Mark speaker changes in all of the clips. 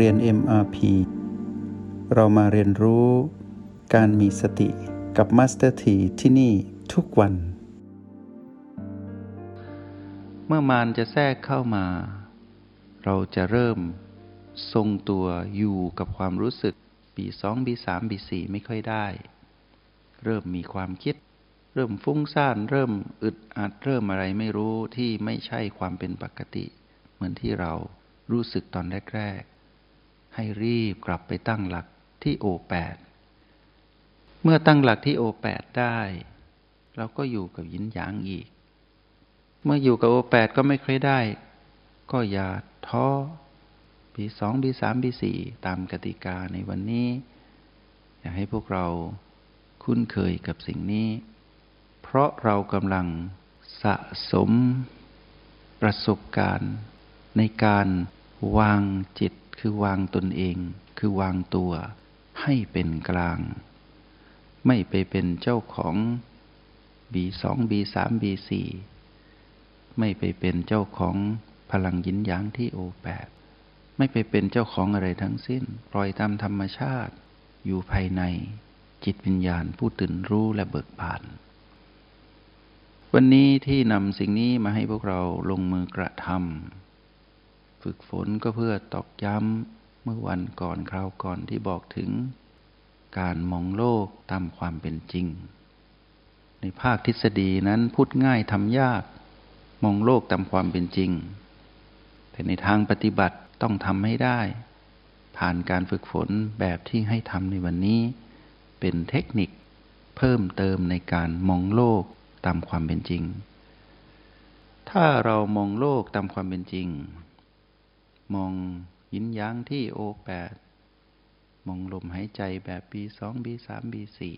Speaker 1: เรียน MRP เรามาเรียนรู้การมีสติกับ Master T ที่ที่นี่ทุกวัน
Speaker 2: เมื่อมารจะแทรกเข้ามา เราจะเริ่มทรงตัวอยู่กับความรู้สึกปีสองปีสามปีสี่ไม่ค่อยได้ เริ่มมีความคิด เริ่มฟุ้งซ่าน เริ่มอึดอัดเริ่มอะไรไม่รู้ที่ไม่ใช่ความเป็นปกติ เหมือนที่เรารู้สึกตอนแรก ๆ ให้รีบกลับไปตั้งหลักที่โอแปดเมื่อตั้งหลักที่โอแปดได้ เราก็อยู่กับยินหยางอีก เมื่ออยู่กับโอแปดก็ไม่เคยได้ ก็อย่าท้อปีสองปีสามปีสี่ตามกติกาในวันนี้ อยากให้พวกเราคุ้นเคยกับสิ่งนี้ เพราะเรากำลังสะสมประสบการณ์ในการวางจิต คือวางตนเอง คือวางตัว ให้เป็นกลาง ไม่ไปเป็นเจ้าของบีสองบีสามบีสี่ไม่ไปเป็นเจ้าของพลังยินยางที่โอแปดไม่ไปเป็นเจ้าของอะไรทั้งสิ้น ปล่อยตามธรรมชาติ อยู่ภายใน จิตวิญญาณผู้ตื่นรู้และเบิกบาน วันนี้ที่นำสิ่งนี้มาให้พวกเราลงมือกระทำ ฝึกฝนก็เพื่อตอกย้ำเมื่อวันก่อนคราวก่อนที่บอกถึง การมองโลกตามความเป็นจริง ในภาคทฤษฎีนั้นพูดง่ายทำยาก มองโลกตามความเป็นจริง แต่ในทางปฏิบัติต้องทำให้ได้ ผ่านการฝึกฝนแบบที่ให้ทำในวันนี้ เป็นเทคนิคเพิ่มเติมในการมองโลกตามความเป็นจริง ถ้าเรามองโลกตามความเป็นจริง มองยินยั้งที่โอแปดมองลมหายใจแบบบีสองบีสามบีสี่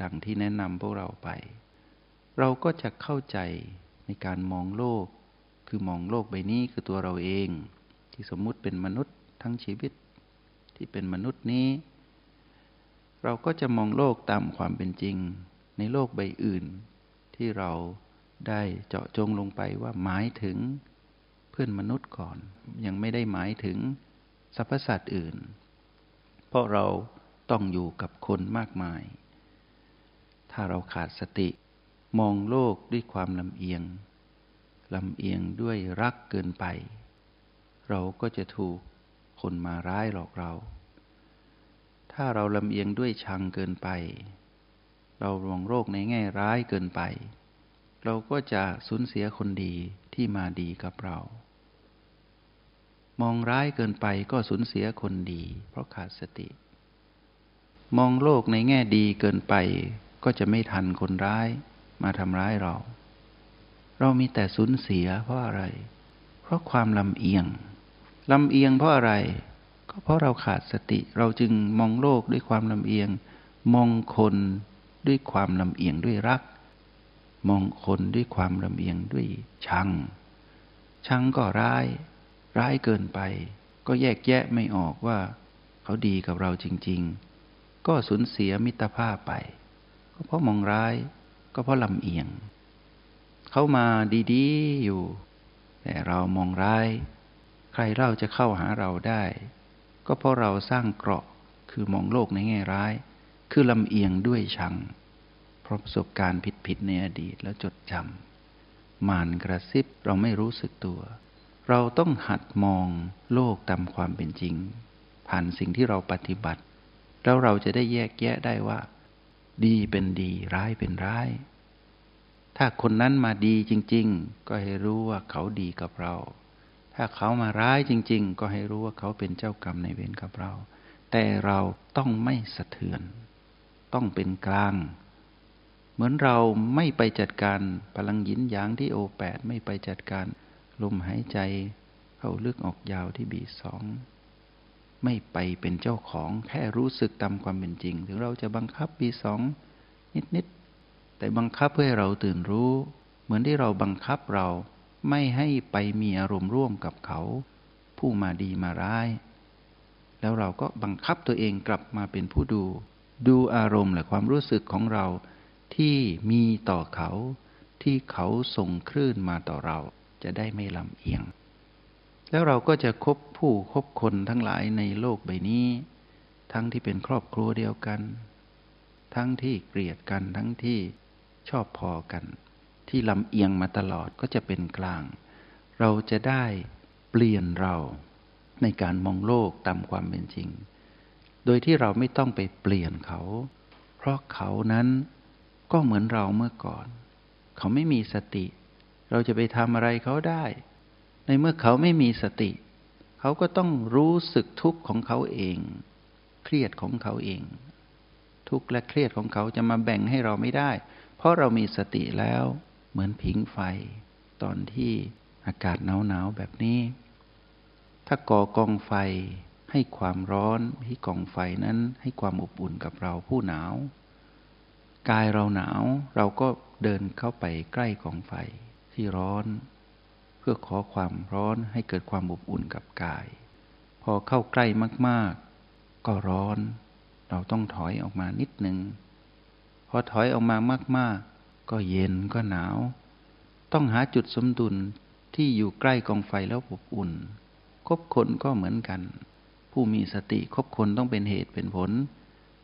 Speaker 2: ดังที่แนะนำพวกเราไป เราก็จะเข้าใจในการมองโลก คือมองโลกใบนี้คือตัวเราเอง ที่สมมุติเป็นมนุษย์ทั้งชีวิต ที่เป็นมนุษย์นี้ เราก็จะมองโลกตามความเป็นจริง ในโลกใบอื่น ที่เราได้เจาะจงลงไปว่าหมายถึง เพื่อนมนุษย์ก่อน ยังไม่ได้หมายถึงสรรพสัตว์อื่น เพราะเราต้องอยู่กับคนมากมาย ถ้าเราขาดสติ มองโลกด้วยความลำเอียงลำเอียงด้วยรักเกินไป เราก็จะถูกคนมาร้ายหลอกเรา ถ้าเราลำเอียงด้วยชังเกินไป เรามองโรคในแง่ร้ายเกินไป เราก็จะสูญเสียคนดีที่มาดีกับเรา มองร้ายเกินไปก็สูญเสียคนดี เพราะขาดสติ มองโลกในแง่ดีเกินไป ก็จะไม่ทันคนร้ายมาทำร้ายเรา เรามีแต่สูญเสียเพราะอะไร เพราะความลำเอียงลำเอียงเพราะอะไร ก็เพราะเราขาดสติ เราจึงมองโลกด้วยความลำเอียง มองคนด้วยความลำเอียงด้วยรัก มองคนด้วยความลำเอียงด้วยชัง ชังก็ร้าย ร้ายเกินไป ก็แยกแยะไม่ออกว่า เขาดีกับเราจริง ๆ ก็สูญเสียมิตรภาพไป ก็เพราะมองร้ายก็เพราะลำเอียง เขามาดีๆอยู่ แต่เรามองร้าย ใครเล่าจะเข้าหาเราได้ ก็เพราะเราสร้างเกราะคือมองโลกในแง่ร้าย คือลำเอียงด้วยชังเพราะประสบการณ์ผิดๆในอดีตแล้วจดจำมานกระซิบเราไม่รู้สึกตัว เราต้องหัดมองโลกตามความเป็นจริง ผ่านสิ่งที่เราปฏิบัติ แล้วเราจะได้แยกแยะได้ว่า ดีเป็นดีร้ายเป็นร้าย ถ้าคนนั้นมาดีจริง ๆ ก็ให้รู้ว่าเขาดีกับเรา ถ้าเขามาร้ายจริง ๆ ก็ให้รู้ว่าเขาเป็นเจ้ากรรมในเวรกับเรา แต่เราต้องไม่สะเทือน ต้องเป็นกลางเหมือนเราไม่ไปจัดการพลังยินหยางที่โอแปดไม่ไปจัดการ ลมหายใจเข้าลึกออกยาวที่บีสองไม่ไปเป็นเจ้าของแค่รู้สึกตามความเป็นจริง ถึงเราจะบังคับบีสองนิดๆแต่บังคับเพื่อให้เราตื่นรู้ เหมือนที่เราบังคับเราไม่ให้ไปมีอารมณ์ร่วมกับเขา ผู้มาดีมาร้าย แล้วเราก็บังคับตัวเองกลับมาเป็นผู้ดู ดูอารมณ์และความรู้สึกของเราที่มีต่อเขา ที่เขาส่งคลื่นมาต่อเรา จะได้ไม่ลำเอียง แล้วเราก็จะคบผู้คบคนทั้งหลายในโลกใบนี้ ทั้งที่เป็นครอบครัวเดียวกัน ทั้งที่เกลียดกันทั้งที่ชอบพอกัน ที่ลำเอียงมาตลอดก็จะเป็นกลาง เราจะได้เปลี่ยนเราในการมองโลกตามความเป็นจริง โดยที่เราไม่ต้องไปเปลี่ยนเขา เพราะเขานั้นก็เหมือนเราเมื่อก่อน เขาไม่มีสติ เราจะไปทำอะไรเขาได้ ในเมื่อเขาไม่มีสติ เขาก็ต้องรู้สึกทุกข์ของเขาเอง เครียดของเขาเอง ทุกข์และเครียดของเขาจะมาแบ่งให้เราไม่ได้ เพราะเรามีสติแล้วเหมือนผิงไฟ ตอนที่อากาศหนาวๆแบบนี้ ถ้าก่อกองไฟให้ความร้อนที่กองไฟนั้นให้ความอบอุ่นกับเราผู้หนาว กายเราหนาวเราก็เดินเข้าไปใกล้กองไฟ ที่ร้อน เพื่อขอความร้อนให้เกิดความอบอุ่นกับกาย พอเข้าใกล้มากๆ ก็ร้อน เราต้องถอยออกมานิดหนึ่งพอถอยออกมามากๆ ก็เย็นก็หนาว ต้องหาจุดสมดุลที่อยู่ใกล้กองไฟแล้วอบอุ่น คบคนก็เหมือนกัน ผู้มีสติคบคนต้องเป็นเหตุเป็นผล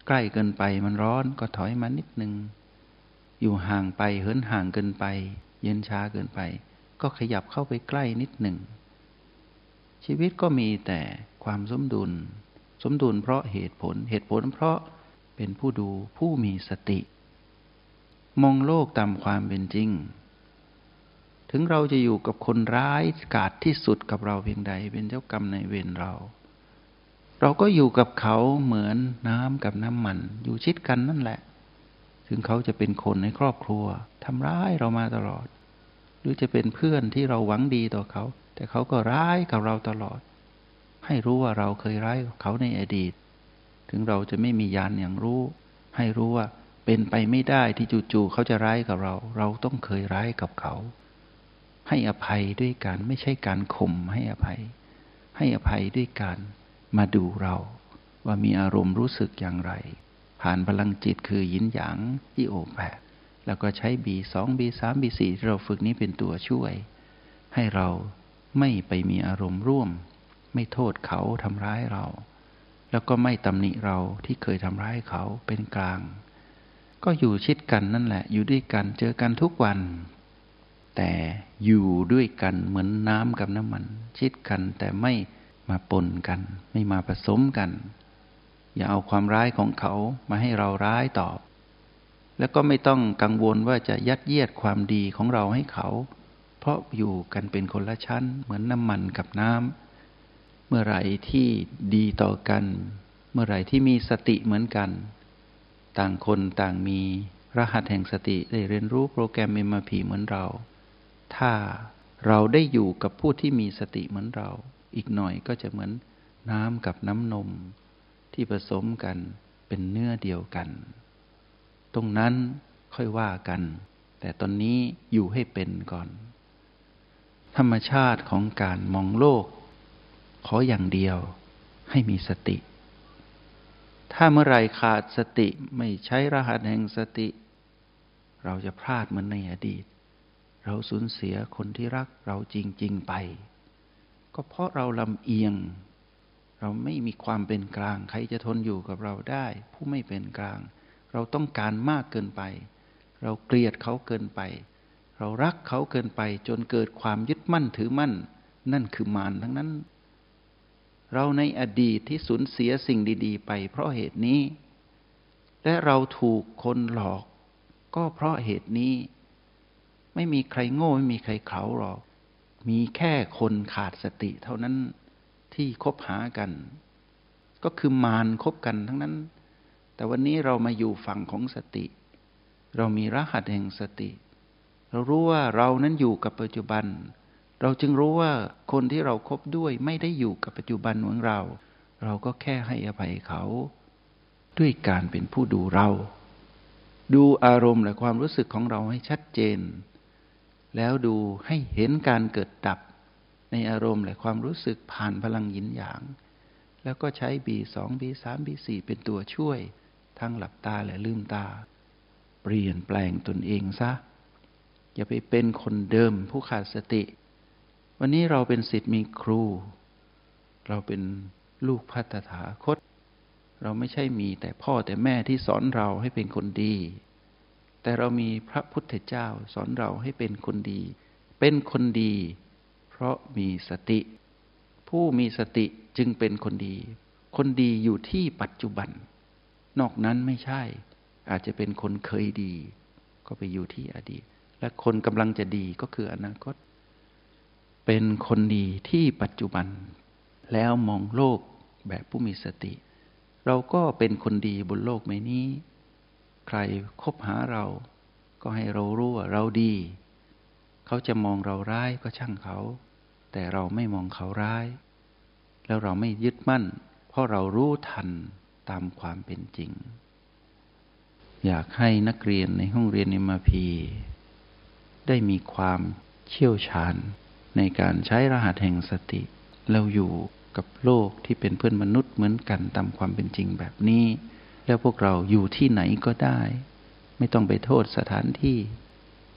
Speaker 2: ใกล้เกินไปมันร้อนก็ถอยมานิดหนึ่งอยู่ห่างไปเหินห่างเกินไป เย็นช้าเกินไป ก็ขยับเข้าไปใกล้นิดหนึ่ง ชีวิตก็มีแต่ความสมดุล สมดุลเพราะเหตุผลเหตุผลเพราะเป็นผู้ดูผู้มีสติ มองโลกตามความเป็นจริง ถึงเราจะอยู่กับคนร้ายกาจที่สุดกับเราเพียงใดเป็นเจ้ากรรมในเวรเรา เราก็อยู่กับเขาเหมือนน้ำกับน้ำมัน อยู่ชิดกันนั่นแหละ ถึงเขาจะเป็นคนในครอบครัวทำร้ายเรามาตลอด หรือจะเป็นเพื่อนที่เราหวังดีต่อเขา แต่เขาก็ร้ายกับเราตลอด ให้รู้ว่าเราเคยร้ายกับเขาในอดีต ถึงเราจะไม่มียานอย่างรู้ ให้รู้ว่าเป็นไปไม่ได้ที่จู่ๆเขาจะร้ายกับเรา เราต้องเคยร้ายกับเขา ให้อภัยด้วยการไม่ใช่การข่มให้อภัย ให้อภัยด้วยการมาดูเรา ว่ามีอารมณ์รู้สึกอย่างไร ผ่านพลังจิตคือยินหยางที่โอแปดแล้วก็ใช้บีสองบีสามบีสี่ที่เราฝึกนี้เป็นตัวช่วย ให้เราไม่ไปมีอารมณ์ร่วม ไม่โทษเขาทำร้ายเรา แล้วก็ไม่ตำหนิเราที่เคยทำร้ายเขาเป็นกลาง ก็อยู่ชิดกันนั่นแหละ อยู่ด้วยกันเจอกันทุกวัน แต่อยู่ด้วยกันเหมือนน้ำกับน้ำมัน ชิดกันแต่ไม่มาปนกัน ไม่มาผสมกัน อย่าเอาความร้ายของเขามาให้เราร้ายตอบ แล้วก็ไม่ต้องกังวลว่าจะยัดเยียดความดีของเราให้เขา เพราะอยู่กันเป็นคนละชั้น เหมือนน้ำมันกับน้ำเมื่อไหร่ที่ดีต่อกัน เมื่อไหร่ที่มีสติเหมือนกัน ต่างคนต่างมีรหัสแห่งสติได้เรียนรู้โปรแกรมเมมาผีเหมือนเรา ถ้าเราได้อยู่กับผู้ที่มีสติเหมือนเรา อีกหน่อยก็จะเหมือนน้ำกับน้ำนม ที่ผสมกันเป็นเนื้อเดียวกัน ตรงนั้นค่อยว่ากัน แต่ตอนนี้อยู่ให้เป็นก่อน ธรรมชาติของการมองโลก ขออย่างเดียวให้มีสติ ถ้าเมื่อไรขาดสติไม่ใช้รหัสแห่งสติ เราจะพลาดเหมือนในอดีต เราสูญเสียคนที่รักเราจริง ๆ ไป ก็เพราะเราลำเอียง เราไม่มีความเป็นกลาง ใครจะทนอยู่กับเราได้ ผู้ไม่เป็นกลาง เราต้องการมากเกินไป เราเกลียดเขาเกินไป เรารักเขาเกินไป จนเกิดความยึดมั่นถือมั่น นั่นคือมารทั้งนั้น เราในอดีตที่สูญเสียสิ่งดี ๆ ไป เพราะเหตุนี้ และเราถูกคนหลอก ก็เพราะเหตุนี้ ไม่มีใครโง่ไม่มีใครเขาหรอก มีแค่คนขาดสติเท่านั้น ที่คบหากัน ก็คือมารคบกันทั้งนั้น แต่วันนี้เรามาอยู่ฝั่งของสติ เรามีรหัสแห่งสติ เรารู้ว่าเรานั้นอยู่กับปัจจุบัน เราจึงรู้ว่าคนที่เราครบด้วยไม่ได้อยู่กับปัจจุบันของเรา เราก็แค่ให้อภัยเขา ด้วยการเป็นผู้ดูเรา ดูอารมณ์และความรู้สึกของเราให้ชัดเจน แล้วดูให้เห็นการเกิดดับ ในอารมณ์และความรู้สึกผ่านพลังหยินหยาง แล้วก็ใช้บีสองบีสามบีสี่เป็นตัวช่วย ทั้งหลับตาและลืมตา เปลี่ยนแปลงตนเองซะ อย่าไปเป็นคนเดิมผู้ขาดสติ วันนี้เราเป็นสิทธิ์มีครู เราเป็นลูกพัฒถาคต เราไม่ใช่มีแต่พ่อแต่แม่ที่สอนเราให้เป็นคนดี แต่เรามีพระพุทธเจ้าสอนเราให้เป็นคนดี เป็นคนดี เพราะมีสติ ผู้มีสติจึงเป็นคนดี คนดีอยู่ที่ปัจจุบัน นอกนั้นไม่ใช่ อาจจะเป็นคนเคยดี ก็ไปอยู่ที่อดีต และคนกำลังจะดีก็คืออนาคต เป็นคนดีที่ปัจจุบัน แล้วมองโลกแบบผู้มีสติ เราก็เป็นคนดีบนโลกใบนี้ ใครคบหาเราก็ให้เรารู้ว่าเราดี เขาจะมองเราร้ายก็ช่างเขา แต่เราไม่มองเขาร้าย แล้วเราไม่ยึดมั่น เพราะเรารู้ทันตามความเป็นจริง อยากให้นักเรียนในห้องเรียนเอ็มพีได้มีความเชี่ยวชาญ ในการใช้รหัสแห่งสติ เราอยู่กับโลกที่เป็นเพื่อนมนุษย์เหมือนกันตามความเป็นจริงแบบนี้ แล้วพวกเราอยู่ที่ไหนก็ได้ ไม่ต้องไปโทษสถานที่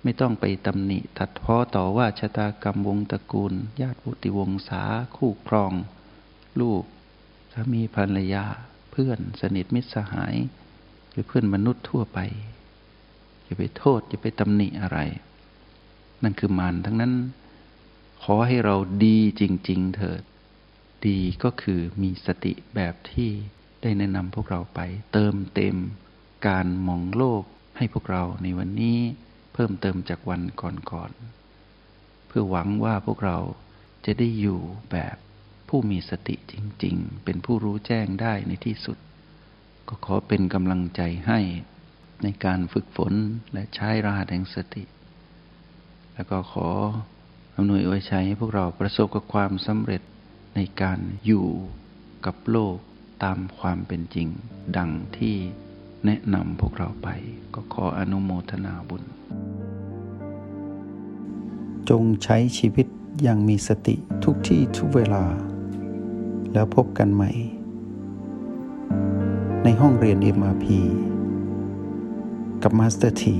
Speaker 2: ไม่ต้องไปตำหนิตัดพ้อต่อว่าชะตากรรมวงตระกูล ญาติบุตรวงศาคู่ครอง ลูกสามีภรรยา เพื่อนสนิทมิตรสหาย หรือเพื่อนมนุษย์ทั่วไป อย่าไปโทษ อย่าไปตำหนิอะไร นั่นคือมารทั้งนั้น ขอให้เราดีจริง ๆ เถิด ดีก็คือมีสติแบบที่ได้แนะนำพวกเราไป เติมเต็มการมองโลกให้พวกเราในวันนี้ เพิ่มเติมจากวันก่อนๆ เพื่อหวังว่าพวกเราจะได้อยู่แบบผู้มีสติจริงๆ เป็นผู้รู้แจ้งได้ในที่สุด ก็ขอเป็นกำลังใจให้ในการฝึกฝนและใช้รหัสแห่งสติ แล้วก็ขออำนวยอวยชัยให้พวกเราประสบกับความสำเร็จในการอยู่กับโลกตามความเป็นจริง ดังที่ แนะนำพวกเราไป ก็ขออนุโมทนาบุญ
Speaker 1: จงใช้ชีวิตอย่างมีสติทุกที่ทุกเวลา แล้วพบกันใหม่ ในห้องเรียน MRP กับมาสเตอร์ที